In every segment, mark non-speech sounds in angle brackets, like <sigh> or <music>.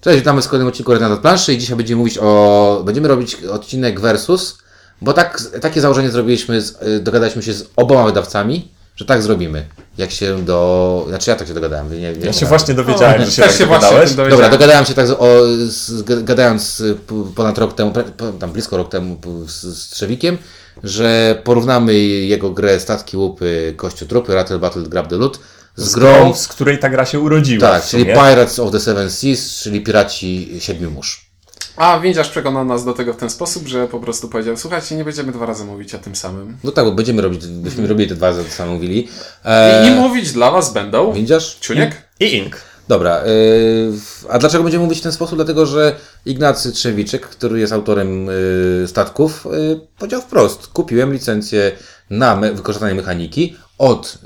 Cześć, witamy w kolejnym odcinku Renata Planszy i dzisiaj będziemy mówić o... Będziemy robić odcinek versus, bo tak, takie założenie zrobiliśmy, z, y, dogadaliśmy się z oboma wydawcami, że tak zrobimy. Jak się do... Znaczy ja tak się dogadałem, nie, nie Ja się właśnie dowiedziałem, że się Też tak się właśnie dogadałeś. Dobra, dogadałem się tak, z, o, z, gadając y, ponad rok temu, tam blisko rok temu z, z Trzewikiem, że porównamy jego grę Statki Łupy, Kościotrupy, Rattle Battle Grab the Loot z, Z grą... z której ta gra się urodziła. Tak, czyli. Pirates of the Seven Seas, czyli Piraci Siedmiu Mórz. A Windziarz przekonał nas do tego w ten sposób, że po prostu powiedział, słuchajcie, nie będziemy dwa razy mówić o tym samym. No tak, bo będziemy robić, byśmy robili te dwa razy to samo mówili. I, E, I mówić dla was będą... Windziarz? Ciuniek? I Ink. Dobra, y, a dlaczego będziemy mówić w ten sposób? Dlatego, że Ignacy Trzewiczek, który jest autorem y, statków, y, powiedział wprost, kupiłem licencję na wykorzystanie mechaniki od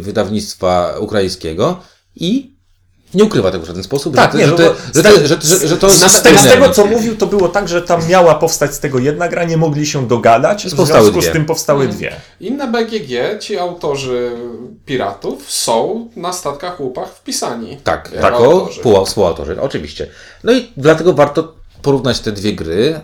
wydawnictwa ukraińskiego i nie ukrywa tego w żaden sposób, Tak, że, nie, że, no te- że, te- że, że, że to Z, jest z, tego, z element. tego, co mówił, to było tak, że tam miała powstać z tego jedna gra, nie mogli się dogadać, w powstały związku dwie. z tym powstały dwie. Inne BGG, ci autorzy piratów, są na statkach łupach wpisani. Tak, Jako pół- współautorzy, oczywiście. No i dlatego warto porównać te dwie gry,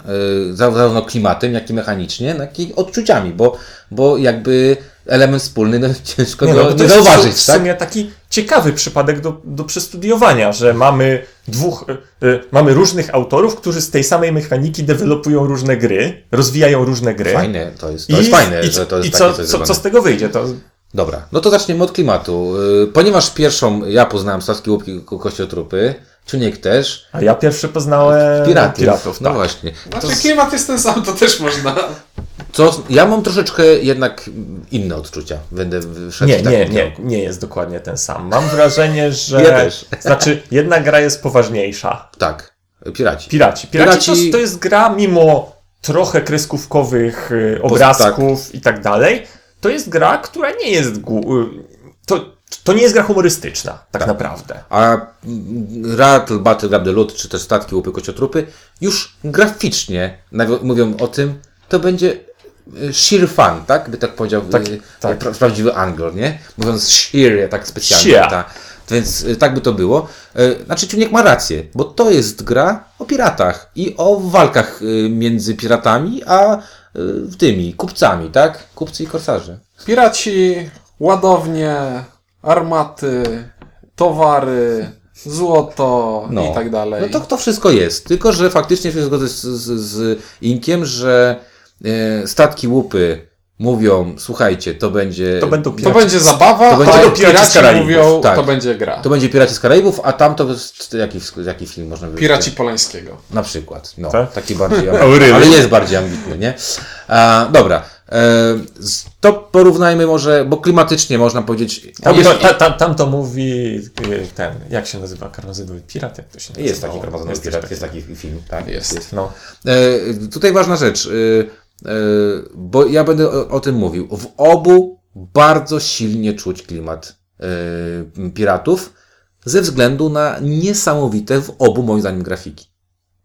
y, zarówno klimatem, jak i mechanicznie, jak i odczuciami, bo, bo jakby element wspólny no, <laughs> ciężko Nie, go no, nie zauważyć, w tak? sumie taki ciekawy przypadek do, do przestudiowania, że mamy dwóch, y, mamy różnych autorów, którzy z tej samej mechaniki dewelopują różne gry, rozwijają różne gry. Fajne, to jest, to jest fajne, i, że to jest i takie co, co, co z tego wyjdzie? To Dobra, no to zaczniemy od klimatu. Y, Ponieważ pierwszą ja poznałem Statki Łupki Ko- Kościotrupy, Czuniek też, A ja pierwszy poznałem piratów. piratów no tak. właśnie. Znaczy klimat jest ten sam, to też można... Co, ja mam troszeczkę jednak inne odczucia. Będę szedł Nie, w nie, nie, nie jest dokładnie ten sam. Mam wrażenie, <laughs> że. Ja też. <laughs> Znaczy, jedna gra jest poważniejsza. Tak, piraci. Piraci. Piraci, Piraci- To, to jest gra, mimo trochę kreskówkowych y, obrazków i tak dalej, to jest gra, która nie jest. To, to nie jest gra humorystyczna, tak, naprawdę. A Rattle, Battle, Grab the Loot, czy też Statki, Łupy, Kościotrupy, już graficznie mówią o tym, to będzie y, sheer fun, tak? By tak powiedział Tak, y, tak. pra- prawdziwy Anglor, nie? Mówiąc sheer, tak specjalnie. Sheer. Ta, więc y, tak by to było. Znaczy, Ciuniek ma rację, bo to jest gra o piratach i o walkach między piratami, a tymi, kupcami, tak? Kupcy i korsarze. Piraci, ładownie, armaty, towary, złoto i tak dalej. No to, to wszystko jest. Tylko, że faktycznie się zgodzę z, z, z Inkiem, że e, statki łupy mówią, słuchajcie, to będzie. To będą To piraci. będzie zabawa, to będzie a Piraci z piraci Karaibów, mówią, tak. to będzie gra. To będzie Piraci z Karaibów, a tam to jest. Jaki, jaki film można wybrać? Piraci Polańskiego. Na przykład. No, Tak? taki bardziej <laughs> ambitny. Ale jest bardziej ambitny, nie? A, dobra. E, to porównajmy może, bo klimatycznie można powiedzieć. Tam, jest, to, ta, ta, tam to mówi y, ten, jak się nazywa, karmazynowy pirat, jak to się nazywa? jest taki karmazonowy coś pirat, jest taki film, tak? Jest. No. E, tutaj ważna rzecz, e, bo ja będę o, o tym mówił. W obu bardzo silnie czuć klimat e, piratów ze względu na niesamowite w obu moim zdaniem grafiki.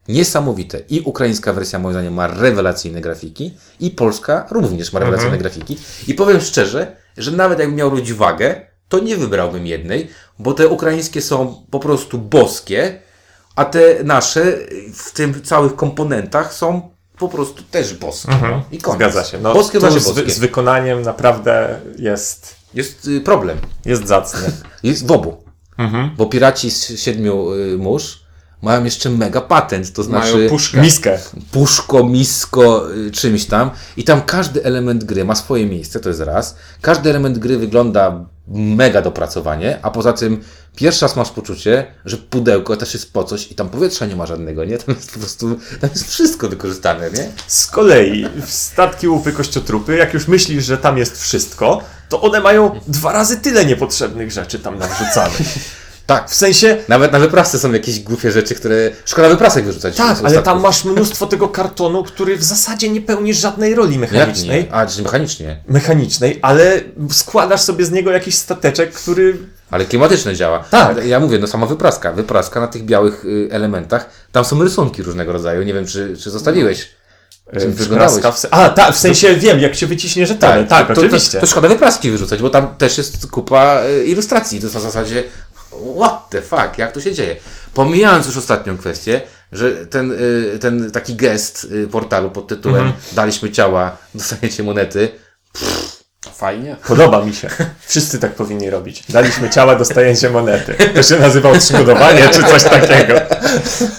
Niesamowite. I ukraińska wersja moim zdaniem ma rewelacyjne grafiki i polska również ma rewelacyjne grafiki. I powiem szczerze, że nawet jakbym miał robić wagę, to nie wybrałbym jednej, bo te ukraińskie są po prostu boskie, a te nasze w tym całych komponentach są po prostu też boskie. No. I koniec. Zgadza się. No, boskie z, z wykonaniem naprawdę jest, Jest y, problem. jest zacny. <laughs> Jest w obu. Bo piraci z siedmiu y, mórz mają jeszcze mega patent, to znaczy Mają puszkę. Miskę. puszko, misko, y, czymś tam. I tam każdy element gry ma swoje miejsce, to jest raz. Każdy element gry wygląda mega dopracowanie, a poza tym pierwszy raz masz poczucie, że pudełko też jest po coś i tam powietrza nie ma żadnego, nie? Tam jest po prostu, tam jest wszystko wykorzystane, nie? Z kolei w statki łupy kościotrupy, jak już myślisz, że tam jest wszystko, to one mają dwa razy tyle niepotrzebnych rzeczy tam nawrzucanych. Tak. W sensie, Nawet na wyprasce są jakieś głupie rzeczy, które szkoda wyprasek wyrzucać. tak, ale tam masz mnóstwo tego kartonu, który w zasadzie nie pełni żadnej roli Jak mechanicznej. nie? A, czy mechanicznie. Mechanicznej, ale składasz sobie z niego jakiś stateczek, który Ale klimatyczne działa. Tak. Ja mówię, no sama wypraska. Wypraska na tych białych y, elementach. Tam są rysunki różnego rodzaju. Nie wiem, czy, czy zostawiłeś. Czym wyglądałeś? Wypraska w se- A, tak, w sensie wiem, jak się wyciśnie żetony. Tak, to, to, oczywiście. To, to szkoda wypraski wyrzucać, bo tam też jest kupa y, ilustracji. To jest na zasadzie what the fuck, jak to się dzieje? Pomijając już ostatnią kwestię, że ten, y, ten taki gest y, portalu pod tytułem Daliśmy ciała, dostaniecie monety. Fajnie. Podoba mi się. Wszyscy tak powinni robić. Daliśmy ciała, dostajecie monety. To się nazywa odszkodowanie, czy coś takiego.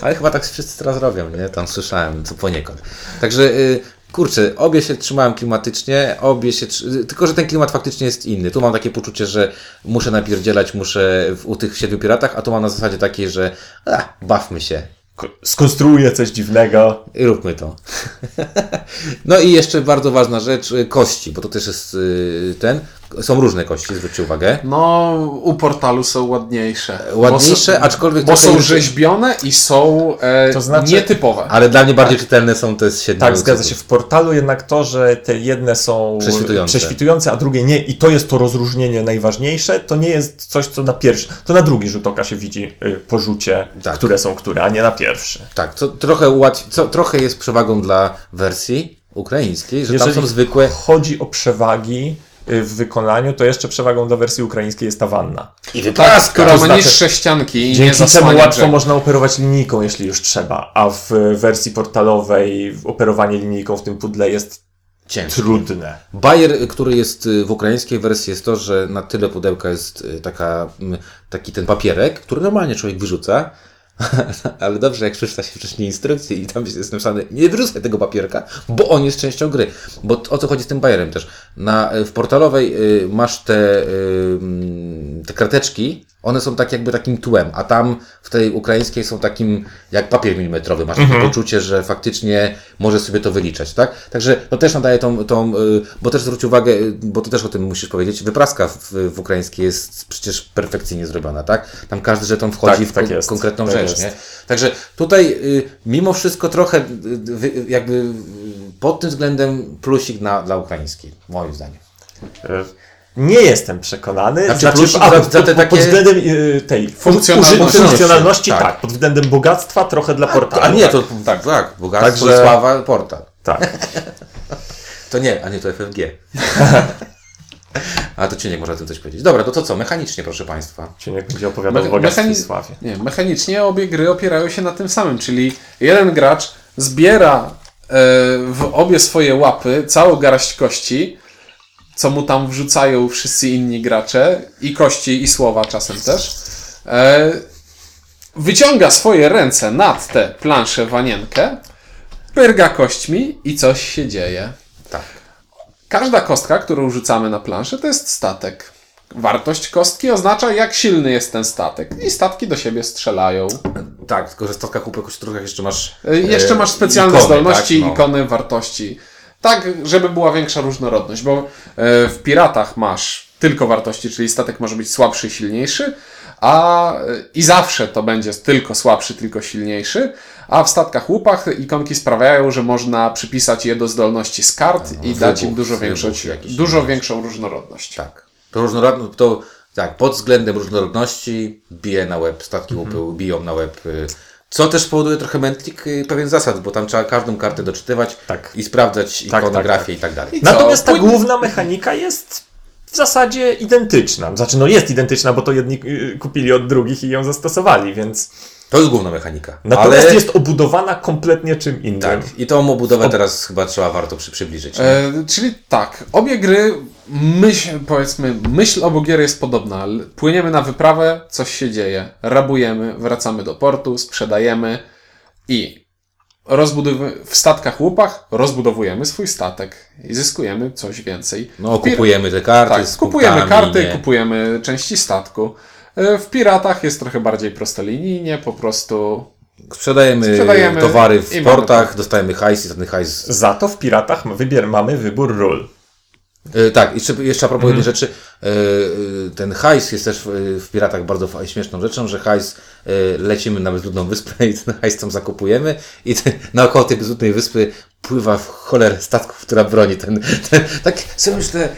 Ale chyba tak wszyscy teraz robią, nie? Tam słyszałem, co poniekąd. Także, y, kurczę, obie się trzymałem klimatycznie, obie się, tylko że ten klimat faktycznie jest inny. Tu mam takie poczucie, że muszę napierdzielać, muszę w, u tych siedmiu piratach, a tu mam na zasadzie takiej, że a, bawmy się Ko- Skonstruuję coś dziwnego. i róbmy to. <laughs> no i jeszcze bardzo ważna rzecz, y, kości, bo to też jest y, ten, są różne kości, zwróćcie uwagę. No, u portalu są ładniejsze. Ładniejsze, bo aczkolwiek Bo są już- rzeźbione i są e, To znaczy- nietypowe. Ale dla mnie bardziej czytelne są te z siedmiu Tak, zgadza się. W portalu jednak to, że te jedne są Prześwitujące. prześwitujące, a drugie nie, i to jest to rozróżnienie najważniejsze, to nie jest coś, co na pierwszy, to na drugi rzut oka się widzi y, po rzucie, Tak. które są które, a nie na pierwszy. Tak, co trochę, ułatwi, co trochę jest przewagą dla wersji ukraińskiej, że tam są zwykłe. chodzi o przewagi w wykonaniu, to jeszcze przewagą dla wersji ukraińskiej jest ta wanna. I Tak, która ma znaczy- niższe ścianki Dzięki zasłania łatwo brzegu. można operować linijką, jeśli już trzeba, a w wersji portalowej operowanie linijką w tym pudle jest ciężkie. trudne. Bajer, który jest y, w ukraińskiej wersji, jest to, że na tyle pudełka jest y, taka, taki ten papierek, który normalnie człowiek wyrzuca. <laughs> Ale dobrze, jak przeczyta się wcześniej instrukcję i tam jest napisane, nie wyrzucaj tego papierka, bo on jest częścią gry. Bo o co chodzi z tym bajerem też? Na, w portalowej y, masz te, y, mm, te krateczki, one są tak jakby takim tłem, a tam w tej ukraińskiej są takim jak papier milimetrowy. Masz takie poczucie, że faktycznie możesz sobie to wyliczać, tak? Także to też nadaje tą, tą y, bo też zwróć uwagę, y, bo ty też o tym musisz powiedzieć, wypraska w, w ukraińskiej jest przecież perfekcyjnie zrobiona, tak? Tam każdy żeton wchodzi Tak, w tak jest, konkretną tak rzecz, jest. nie? Także tutaj y, mimo wszystko trochę jakby pod tym względem plusik na, dla ukraińskiej, moim zdaniem. Nie jestem przekonany. Znaczy, plusik a, za- pod, za te pod, pod takie- względem y, tej Funkcjonalności. funkcjonalności Tak. tak. pod względem bogactwa trochę dla portalu. A nie, tak. to tak, tak bogactwo Także- sława, portal. Tak. <laughs> To nie, a nie to FFG. <laughs> a to Cieniek może o tym coś powiedzieć. Dobra, to to co? Mechanicznie, proszę Państwa. Cieniek będzie opowiadał Me- o bogactwie sławie. Nie, mechanicznie obie gry opierają się na tym samym, czyli jeden gracz zbiera e, w obie swoje łapy całą garść kości, co mu tam wrzucają wszyscy inni gracze, i kości, i słowa czasem też. E, wyciąga swoje ręce nad tę planszę wanienkę, pyrga kośćmi i coś się dzieje. Tak. Każda kostka, którą rzucamy na planszę, to jest statek. Wartość kostki oznacza, jak silny jest ten statek. I statki do siebie strzelają. Tak, tylko że w statkach jeszcze masz. E, Jeszcze e, masz specjalne ikony, zdolności, tak? No. ikony, wartości. Tak, żeby była większa różnorodność, bo e, w piratach masz tylko wartości, czyli statek może być słabszy, silniejszy, a e, i zawsze to będzie tylko słabszy, tylko silniejszy, a w statkach łupach ikonki sprawiają, że można przypisać je do zdolności z kart i dać im wybuch, dużo, wybuch jakiś. dużo większą różnorodność. Tak. To różnorodność, to tak, pod względem różnorodności bije na łeb, statki Mhm. łupy biją na łeb. Co też powoduje trochę mętlik y, pewien zasad, bo tam trzeba każdą kartę doczytywać Tak. i sprawdzać tak, ikonografię tak. i tak dalej. I? Natomiast ta główna mechanika jest w zasadzie identyczna. Znaczy, no jest identyczna, bo to jedni y, kupili od drugich i ją zastosowali, więc. To jest główna mechanika. Natomiast Ale jest obudowana kompletnie czym innym. tak, i tą obudowę teraz chyba trzeba warto przy, przybliżyć. E, czyli tak, obie gry, myśl, powiedzmy, myśl obu gier jest podobna. Płyniemy na wyprawę, coś się dzieje, rabujemy, wracamy do portu, sprzedajemy i rozbudowy- w statkach łupach rozbudowujemy swój statek i zyskujemy coś więcej. No, kupujemy te karty tak, z kupujemy karty, nie? kupujemy części statku. E, W piratach jest trochę bardziej prostolinijnie, po prostu Sprzedajemy, Sprzedajemy towary w mamy portach, tak. dostajemy hajs i ten hajs Za to w piratach wybier, mamy wybór ról. E, Tak, jeszcze, jeszcze a propos Mhm. jednej rzeczy, e, e, ten hajs jest też w, w Piratach bardzo śmieszną rzeczą, że hajs, e, lecimy na bezludną wyspę i ten hajs tam zakupujemy i ten, <laughs> naokoło tej bezludnej wyspy pływa w cholerę statków, która broni ten, ten tak sobie myślę,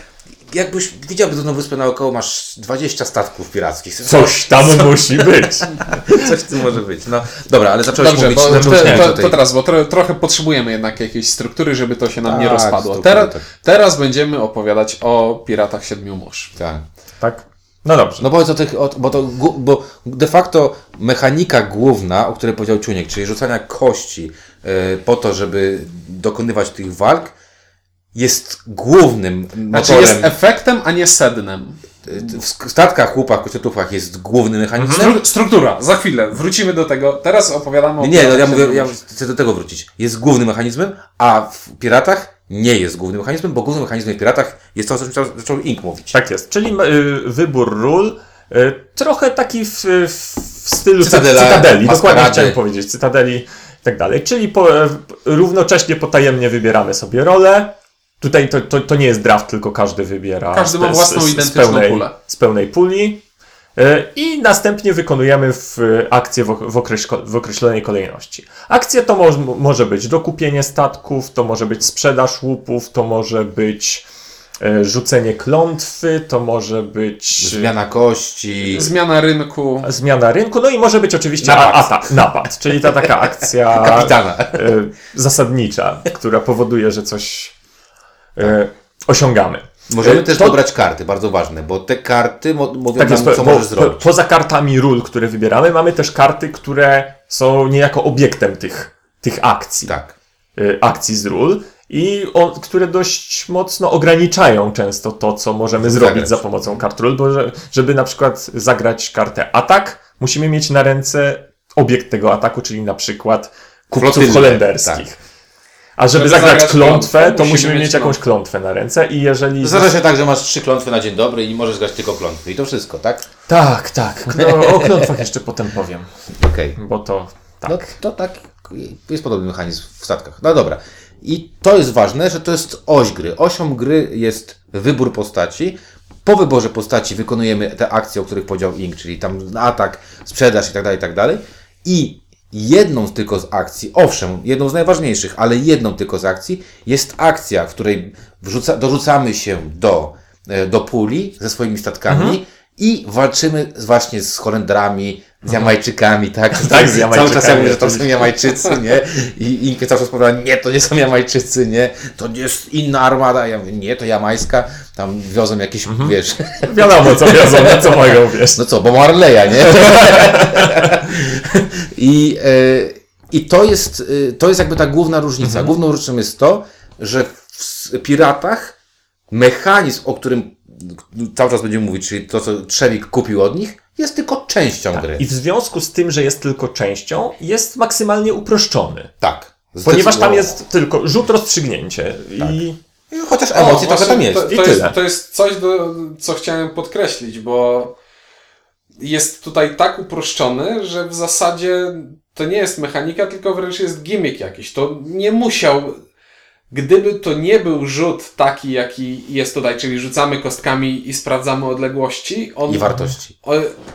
jakbyś widział bezludną wyspę naokoło, masz 20 statków pirackich. Coś tam <laughs> musi być. <laughs> Coś tym może być. No, dobra, ale zacząłeś Dobrze, mówić, bo zacząłeś to, mówić to, tej... to teraz, bo tro, trochę potrzebujemy jednak jakiejś struktury, żeby to się nam nie Tak, rozpadło. struktury, Teraz, tak. teraz będziemy opowiadać o Piratach Siedmiu Mórz. Tak. Tak? No dobrze. No powiedz o tych, o, bo, to, bo de facto mechanika główna, o której powiedział Ciuniek, czyli rzucania kości e, po to, żeby dokonywać tych walk, jest głównym Znaczy motorem. jest efektem, a nie sednem. w statkach, łupach, kościotufach jest głównym mechanizmem. Stru- struktura, za chwilę, wrócimy do tego. Teraz opowiadamy o Nie, no ja mówię, ja chcę do tego wrócić. Jest głównym mechanizmem, a w piratach nie jest głównym mechanizmem, bo głównym mechanizmem w piratach jest to, o czym zaczął- Ink mówić. Tak jest. Czyli y, wybór ról y, trochę taki w, w, stylu Cytadela, cytadeli. Dokładnie maskarady. chciałem powiedzieć. Cytadeli i tak dalej. Czyli po, e, równocześnie potajemnie wybieramy sobie rolę. Tutaj to, to, to nie jest draft, tylko każdy wybiera Każdy ma z- własną z, z, identyczną pełnej, pulę. z pełnej puli. Y, I następnie wykonujemy w akcję w, ok- w, okreś- w określonej kolejności. Akcja to moż, może być dokupienie statków, to może być sprzedaż łupów, to może być e, rzucenie klątwy, to może być Zmiana kości. Zmiana rynku. zmiana rynku, no i może być oczywiście Napad. a- atak, napad, czyli ta taka akcja <laughs> Kapitana. e, zasadnicza, która powoduje, że coś e, osiągamy. Możemy E, też to- dobrać karty, bardzo ważne, bo te karty mówią Tak nam, jest, co możesz zrobić. poza kartami ról, które wybieramy, mamy też karty, które są niejako obiektem tych, tych akcji. Tak. y, akcji z ról i o, które dość mocno ograniczają często to, co możemy Zagrać. zrobić za pomocą kart ról, bo że, żeby na przykład zagrać kartę atak, musimy mieć na ręce obiekt tego ataku, czyli na przykład kupców Flotylę, holenderskich. tak. A żeby, zagrać, zagrać klątwę, klątwę, to musimy mieć jakąś klątwę na ręce i jeżeli... Zdarza się tak, że masz trzy klątwy na dzień dobry i możesz grać tylko klątwy. I to wszystko, tak? Tak, tak. No, <laughs> o klątwach jeszcze potem powiem, Okej. bo to tak. No to tak, jest podobny mechanizm w statkach. No dobra. I to jest ważne, że to jest oś gry. Osią gry jest wybór postaci. Po wyborze postaci wykonujemy te akcje, o których powiedział Ink, czyli tam atak, sprzedaż i tak dalej, i tak dalej. I jedną tylko z akcji, owszem, jedną z najważniejszych, ale jedną tylko z akcji jest akcja, w której wrzuca, dorzucamy się do, e, do puli ze swoimi statkami i walczymy właśnie z Holendrami, z Jamajczykami, tak? Tak, z Cały czas ja Jamajczykami, mówię, że to są. Jamajczycy, nie? I Inkę cały czas powiedziała, nie, to nie są Jamajczycy, nie? To jest inna armada. Ja mówię, nie, to jamańska. Tam wiozą jakieś, wiesz, <laughs> Wiadomo, co wiedzą, na co mogą, wiesz. no co, bo Marleya, nie? <laughs> I, e, I to jest, e, to jest jakby ta główna różnica. Główną różnicą jest to, że w piratach mechanizm, o którym cały czas będziemy mówić, czyli to, co Trzewik kupił od nich, jest tylko częścią gry. I w związku z tym, że jest tylko częścią, jest maksymalnie uproszczony. Tak. Ponieważ tam jest tylko rzut, rozstrzygnięcie. I Chociaż emocji trochę tam jest. To, i to, jest tyle. to jest coś, do, co chciałem podkreślić, bo jest tutaj tak uproszczony, że w zasadzie to nie jest mechanika, tylko wręcz jest gimmick jakiś. To nie musiał. Gdyby to nie był rzut taki, jaki jest tutaj, czyli rzucamy kostkami i sprawdzamy odległości, on, I wartości.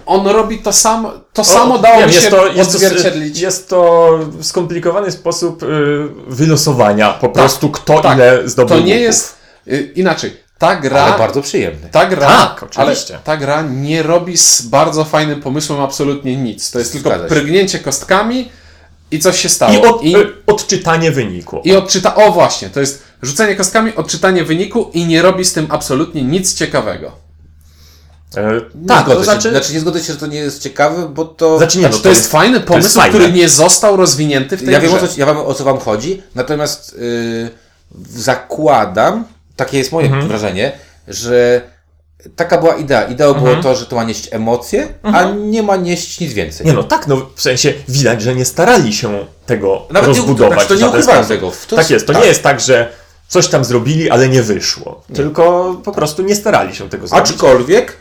on robi to samo, to O, samo dało wiem, się jest to, jest, to, odzwierciedlić. jest to skomplikowany sposób y, wylosowania po prostu, kto tak. ile zdobył To nie jest y, inaczej. Ta gra Ale bardzo przyjemny. Ta gra, Tak, oczywiście. ale ta gra nie robi z bardzo fajnym pomysłem absolutnie nic. To jest tylko Zgadza się. prygnięcie kostkami i coś się stało. I, od, I, y, odczytanie wyniku. i odczyta. O właśnie, to jest rzucenie kostkami, odczytanie wyniku i nie robi z tym absolutnie nic ciekawego. E, tak, to się. znaczy, znaczy nie zgodzę się, że to nie jest ciekawe, bo to... znaczy nie, no, to, jest fajny pomysł, jest który nie został rozwinięty w tej ja wiem, grze. o co, ja wiem o co wam chodzi, natomiast yy, zakładam, takie jest moje Mhm. wrażenie, że taka była idea. Ideą Mhm. było to, że to ma nieść emocje, a nie ma nieść nic więcej. Nie no, tak, no w sensie widać, że nie starali się tego Nawet nie- rozbudować. znaczy, to nie w żaden ukrywają sposób. tego. To tak jest, to tak. nie jest tak, że coś tam zrobili, ale nie wyszło. Tylko po prostu nie starali się tego zrobić. Aczkolwiek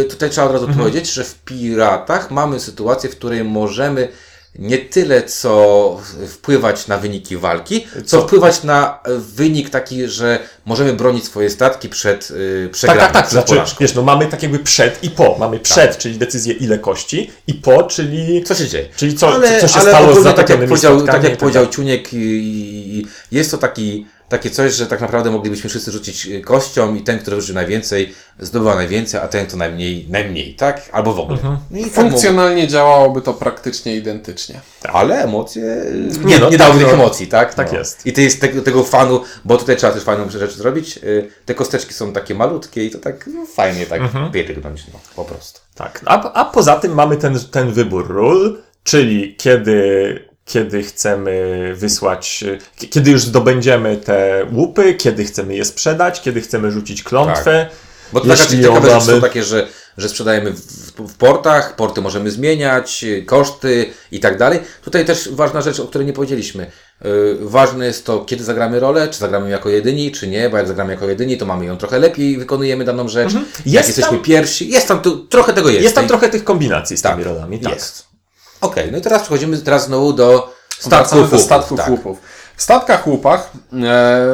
y, tutaj trzeba od razu Mhm. powiedzieć, że w piratach mamy sytuację, w której możemy nie tyle co wpływać na wyniki walki, co, wpływać na wynik taki, że możemy bronić swoje statki przed y, Tak, przegraną, tak, tak. przed Znaczy, porażką. wiesz, no mamy tak jakby przed i po. Mamy przed, czyli decyzję ile kości i po, czyli Co się dzieje? Czyli co, ale, co się ale stało z tak jak powiedział, tak jak tak powiedział. Ciuniek, i- i- jest to taki, takie coś, że tak naprawdę moglibyśmy wszyscy rzucić y, kością i ten, który rzucił najwięcej, zdobywa najwięcej, a ten, kto najmniej, najmniej, tak? Albo w ogóle. Mhm. No i tak Funkcjonalnie działałoby to praktycznie identycznie. mogło- ale emocje nie, Nie, no nie tak, dały tych no. emocji, tak? Tak No. jest. I to jest tego, tego fanu, bo tutaj trzeba też fajną rzecz rzeczy zrobić. Y, Te kosteczki są takie malutkie i to tak no, fajnie tak Mhm. pierdyknąć, no, po prostu. Tak. A, a poza tym mamy ten, ten wybór ról, czyli kiedy, kiedy chcemy wysłać, kiedy już zdobędziemy te łupy, kiedy chcemy je sprzedać, kiedy chcemy rzucić klątwę. Bo to taka, Jeśli czyli ciekawe ją rzeczy są mamy- takie, że, że sprzedajemy w, w portach, porty możemy zmieniać, koszty i tak dalej. Tutaj też ważna rzecz, o której nie powiedzieliśmy. Yy, ważne jest to, kiedy zagramy rolę, czy zagramy jako jedyni, czy nie, bo jak zagramy jako jedyni, to mamy ją trochę lepiej, wykonujemy daną rzecz. Jak Jest jesteśmy tam- pierwsi, jest tam tu, trochę tego jest. Jest tam trochę tych kombinacji z tak, tymi rolami. Tak. Jest. Okej, no i teraz przechodzimy teraz znowu do statków. do łupów, statków tak. łupów. W statkach łupach e,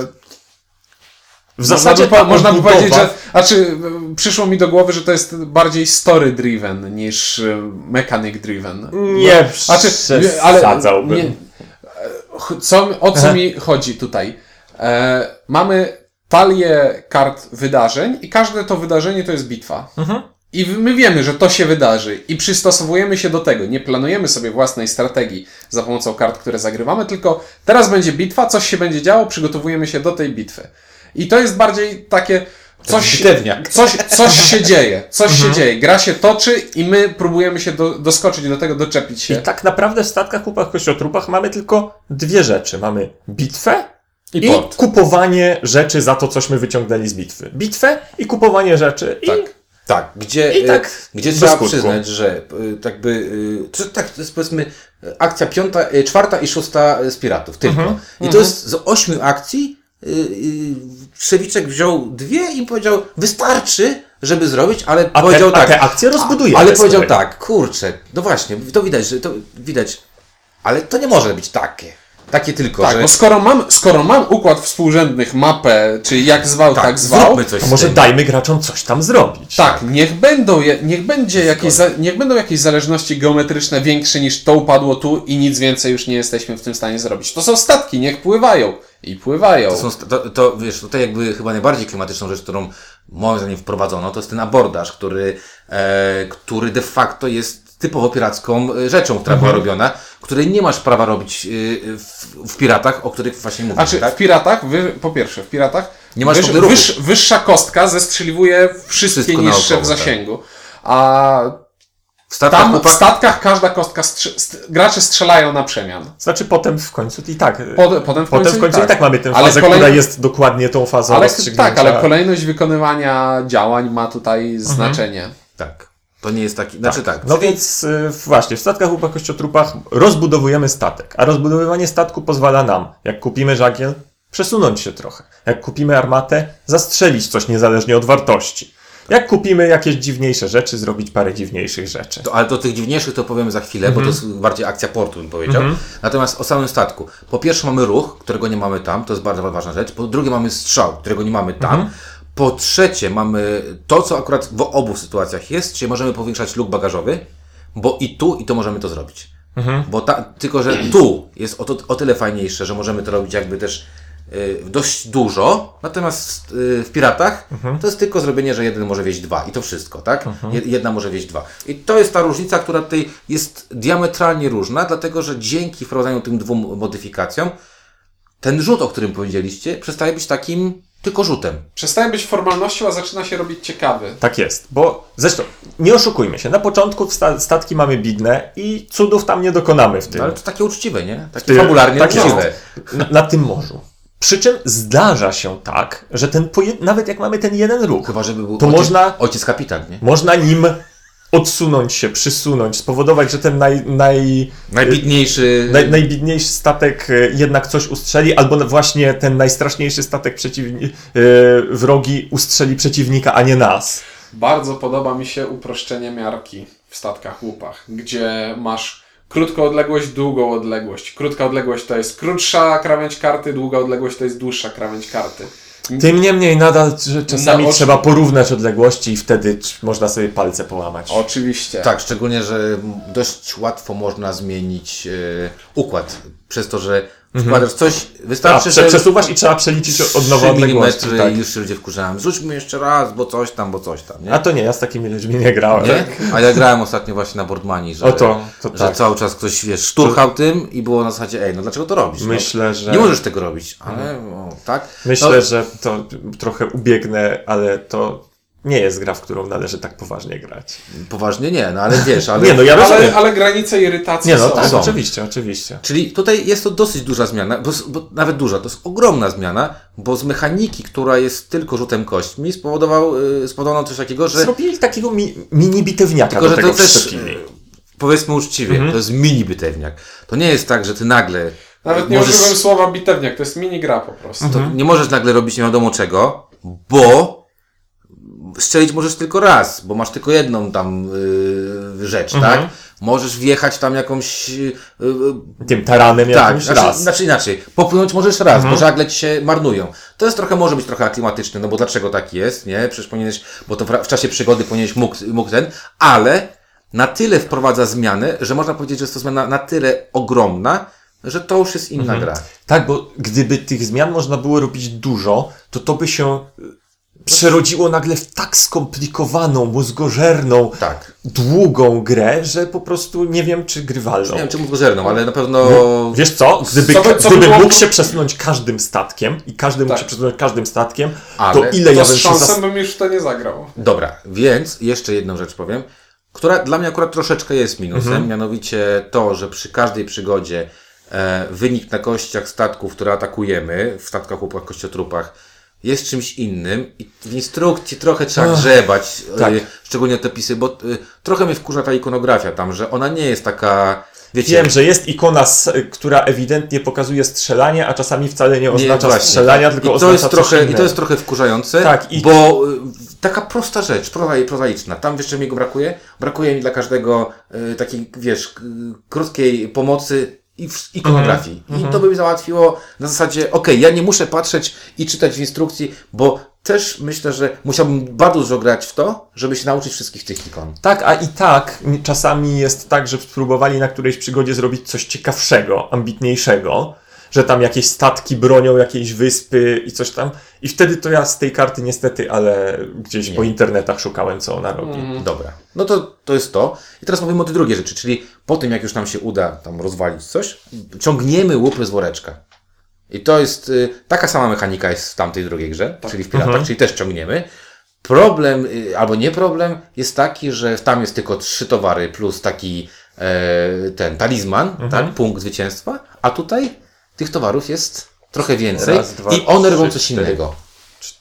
W zasadzie można by, można by powiedzieć, że. Znaczy, przyszło mi do głowy, że to jest bardziej story driven niż e, mechanic driven. Nie Znaczy, ale przesadzałbym. nie, e, co, o co mi chodzi tutaj? E, mamy talię kart wydarzeń i każde to wydarzenie to jest bitwa. Mhm. I my wiemy, że to się wydarzy i przystosowujemy się do tego. Nie planujemy sobie własnej strategii za pomocą kart, które zagrywamy, tylko teraz będzie bitwa, coś się będzie działo, przygotowujemy się do tej bitwy. I to jest bardziej takie coś, coś, coś się <laughs> dzieje, coś się dzieje. Gra się toczy i my próbujemy się do, doskoczyć do tego, doczepić się. I tak naprawdę w statkach, łupach, kościotrupach mamy tylko dwie rzeczy. Mamy bitwę I i, kupowanie rzeczy za to, cośmy wyciągnęli z bitwy. Bitwę i kupowanie rzeczy. Tak. I Tak, gdzie, I y, tak gdzie trzeba skutku. przyznać, że y, tak by, to, tak, to jest powiedzmy akcja piąta, czwarta i szósta z piratów tylko. Mhm. I to jest z ośmiu akcji Trzewiczek wziął dwie i powiedział, wystarczy, żeby zrobić, ale a, powiedział te, a tak. te akcje rozbudujemy. ale powiedział tak, kurczę, no właśnie, to widać, że to widać, ale to nie może być takie. Takie tylko, Tak, że bo skoro mam, skoro mam układ współrzędnych, mapę, czy jak zwał, tak, tak, zwał, zróbmy coś To z może tym. dajmy graczom coś tam zrobić. tak, niech będą, je- niech będzie jakieś, za, niech będą jakieś zależności geometryczne większe niż to upadło tu i nic więcej już nie jesteśmy w tym stanie zrobić. To są statki, niech pływają. I pływają. To, są, st- to, to wiesz, tutaj jakby chyba najbardziej klimatyczną rzecz, którą moim zdaniem wprowadzono, to jest ten abordaż, który, e, który de facto jest typowo piracką e, rzeczą, która była robiona, której nie masz prawa robić e, w, w piratach, o których właśnie mówię. Znaczy, tak? w piratach, wy, po pierwsze, w piratach Nie masz wyż, wyż, wyższa kostka zestrzeliwuje wszystkie Wszystko niższe naokoło, w zasięgu. A W statkach tam w chłopak- statkach każda kostka, strze- st- gracze strzelają na przemian. Znaczy potem w końcu i tak. Potem- potem w potem końcu w końcu i i tak, tak. mamy tę Ale fazę, która jest dokładnie tą fazą Ale rozstrzygnięcia. tak, ale kolejność wykonywania działań ma tutaj Mhm. znaczenie. Tak. To nie jest taki, znaczy tak. No więc y, właśnie, w statkach, łupach, kościotrupach rozbudowujemy statek. A rozbudowywanie statku pozwala nam, jak kupimy żagiel, przesunąć się trochę. Jak kupimy armatę, zastrzelić coś niezależnie od wartości. Jak kupimy jakieś dziwniejsze rzeczy, zrobić parę dziwniejszych rzeczy. To, ale do tych dziwniejszych to powiemy za chwilę, bo to jest bardziej akcja portu, bym powiedział. Natomiast o samym statku. Po pierwsze mamy ruch, którego nie mamy tam, to jest bardzo ważna rzecz. Po drugie mamy strzał, którego nie mamy tam. Po trzecie mamy to, co akurat w obu sytuacjach jest, czyli możemy powiększać luk bagażowy, bo i tu, i to możemy to zrobić. Bo ta, tylko, że tu jest o, to, o tyle fajniejsze, że możemy to robić jakby też y, dość dużo, natomiast y, w piratach to jest tylko zrobienie, że jeden może wieść dwa i to wszystko, tak? Je- Jedna może wieść dwa. I to jest ta różnica, która tutaj jest diametralnie różna, dlatego że dzięki wprowadzaniu tym dwóm modyfikacjom ten rzut, o którym powiedzieliście, przestaje być takim tylko rzutem. Przestaje być formalnością, a zaczyna się robić ciekawy. Tak jest, bo zresztą nie oszukujmy się, na początku sta- statki mamy bidne i cudów tam nie dokonamy w tym. No, ale to takie uczciwe, nie? Takie Ty- fabularnie tak jest. uczciwe. na, na tym morzu. Przy czym zdarza się tak, że ten poje- nawet jak mamy ten jeden ruch, Chyba, żeby był To ojciec, można- ojciec kapitan, nie? można nim odsunąć się, przysunąć, spowodować, że ten naj, naj, Najbitniejszy. naj, najbidniejszy statek e, jednak coś ustrzeli, albo właśnie ten najstraszniejszy statek przeciwni- e, wrogi ustrzeli przeciwnika, a nie nas. Bardzo podoba mi się uproszczenie miarki w statkach łupach, gdzie masz krótką odległość, długą odległość. Krótka odległość to jest krótsza krawędź karty, długa odległość to jest dłuższa krawędź karty. Tym niemniej nadal że czasami No, oczy- trzeba porównać odległości i wtedy można sobie palce połamać. Oczywiście. Tak, szczególnie, że dość łatwo można zmienić e, układ. Przez to, że wkładasz coś, wystarczy, prze, że przesuwasz i trzeba przeliczyć od 3 nowa odległości. Tak. i już się ludzie wkurzałem. Rzućmy jeszcze raz, bo coś tam, bo coś tam, nie? A to nie, ja z takimi ludźmi nie grałem. Nie? A ja grałem ostatnio właśnie na Boardmani, że, O to, to że tak. cały czas ktoś, wiesz, szturchał tym i było na zasadzie, ej, no dlaczego to robisz? No, Myślę, że... Nie możesz tego robić, ale o, tak? Myślę, No, że to trochę ubiegnę, ale to nie jest gra, w którą należy tak poważnie grać. Poważnie nie, no ale wiesz, ale... Nie, no ja rozumiem. Ale, ale granice irytacji Nie, no są. tak, są. oczywiście, oczywiście. Czyli tutaj jest to dosyć duża zmiana, bo, bo nawet duża, to jest ogromna zmiana, bo z mechaniki, która jest tylko rzutem kośćmi, spowodował, y, spowodowano coś takiego, że Zrobili takiego mi, mini bitewniaka Tylko, do że tego to też, e, powiedzmy uczciwie, to jest mini bitewniak. To nie jest tak, że ty nagle Nawet nie możesz, używam słowa bitewniak, to jest minigra po prostu. to nie możesz nagle robić nie wiadomo czego, bo strzelić możesz tylko raz, bo masz tylko jedną tam y, rzecz, tak? Możesz wjechać tam jakąś... y, y, Tym taranem tak, jakimś znaczy, raz. Mhm. znaczy inaczej. Popłynąć możesz raz, bo żagle ci się marnują. To jest trochę, może być trochę aklimatyczne, no bo dlaczego tak jest, nie? Przecież powinieneś, bo to w, czasie przygody powinieneś mógł, mógł ten, ale na tyle wprowadza zmianę, że można powiedzieć, że jest to zmiana na tyle ogromna, że to już jest inna Mhm. gra. Tak, bo gdyby tych zmian można było robić dużo, to to by się przerodziło nagle w tak skomplikowaną, mózgożerną, Tak. długą grę, że po prostu nie wiem, czy grywalną. Nie wiem, czy mózgożerną, ale na pewno... Wiesz co? Gdyby, Co co gdyby mógł się przesunąć każdym statkiem i każdy mógł Tak. się przesunąć każdym statkiem, Ale to ile ja To bym z się szansą zas... bym już to nie zagrał. Dobra, więc jeszcze jedną rzecz powiem, która dla mnie akurat troszeczkę jest minusem, Mhm. mianowicie to, że przy każdej przygodzie e, wynik na kościach statków, które atakujemy, w statkach, łupach, kościotrupach, jest czymś innym i w instrukcji trochę trzeba grzebać, tak. e, szczególnie te pisy, bo e, trochę mnie wkurza ta ikonografia tam, że ona nie jest taka, wiecie... Wiem, że jest ikona, która ewidentnie pokazuje strzelanie, a czasami wcale nie oznacza właśnie. strzelania, tylko I to oznacza jest trochę, I to jest trochę wkurzające, Tak, i- bo y, taka prosta rzecz, prozai, prozaiczna. Tam wiesz, czego mi go brakuje? Brakuje mi dla każdego y, takiej, wiesz, y, krótkiej pomocy i w ikonografii. Mhm, I to by mi załatwiło na zasadzie, okej, ja nie muszę patrzeć i czytać w instrukcji, bo też myślę, że musiałbym bardzo dużo grać w to, żeby się nauczyć wszystkich tych ikon. Tak, a i tak czasami jest tak, że spróbowali na którejś przygodzie zrobić coś ciekawszego, ambitniejszego, że tam jakieś statki bronią jakiejś wyspy i coś tam. I wtedy to ja z tej karty niestety, ale gdzieś po internetach szukałem, co ona robi. Dobra. No to, to jest to. I teraz mówimy o tej drugiej rzeczy, czyli po tym, jak już nam się uda tam rozwalić coś, ciągniemy łupy z woreczka. I to jest, y, taka sama mechanika jest w tamtej drugiej grze, czyli w Piratach, czyli też ciągniemy. Problem, y, albo nie problem, jest taki, że tam jest tylko trzy towary plus taki e, ten talizman, tak, punkt zwycięstwa, a tutaj tych towarów jest trochę więcej Raz, dwa, i one robią coś cztery. innego.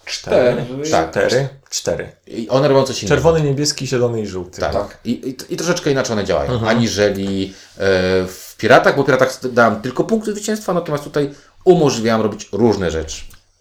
Cztery. Tak. Cztery. Cztery. I one robią coś innego. Czerwony, niebieski, zielony i żółty. Tak. I, i, I troszeczkę inaczej one działają, aniżeli e, w Piratach, bo w Piratach dałem tylko punkty zwycięstwa, natomiast tutaj umożliwiam robić różne rzeczy.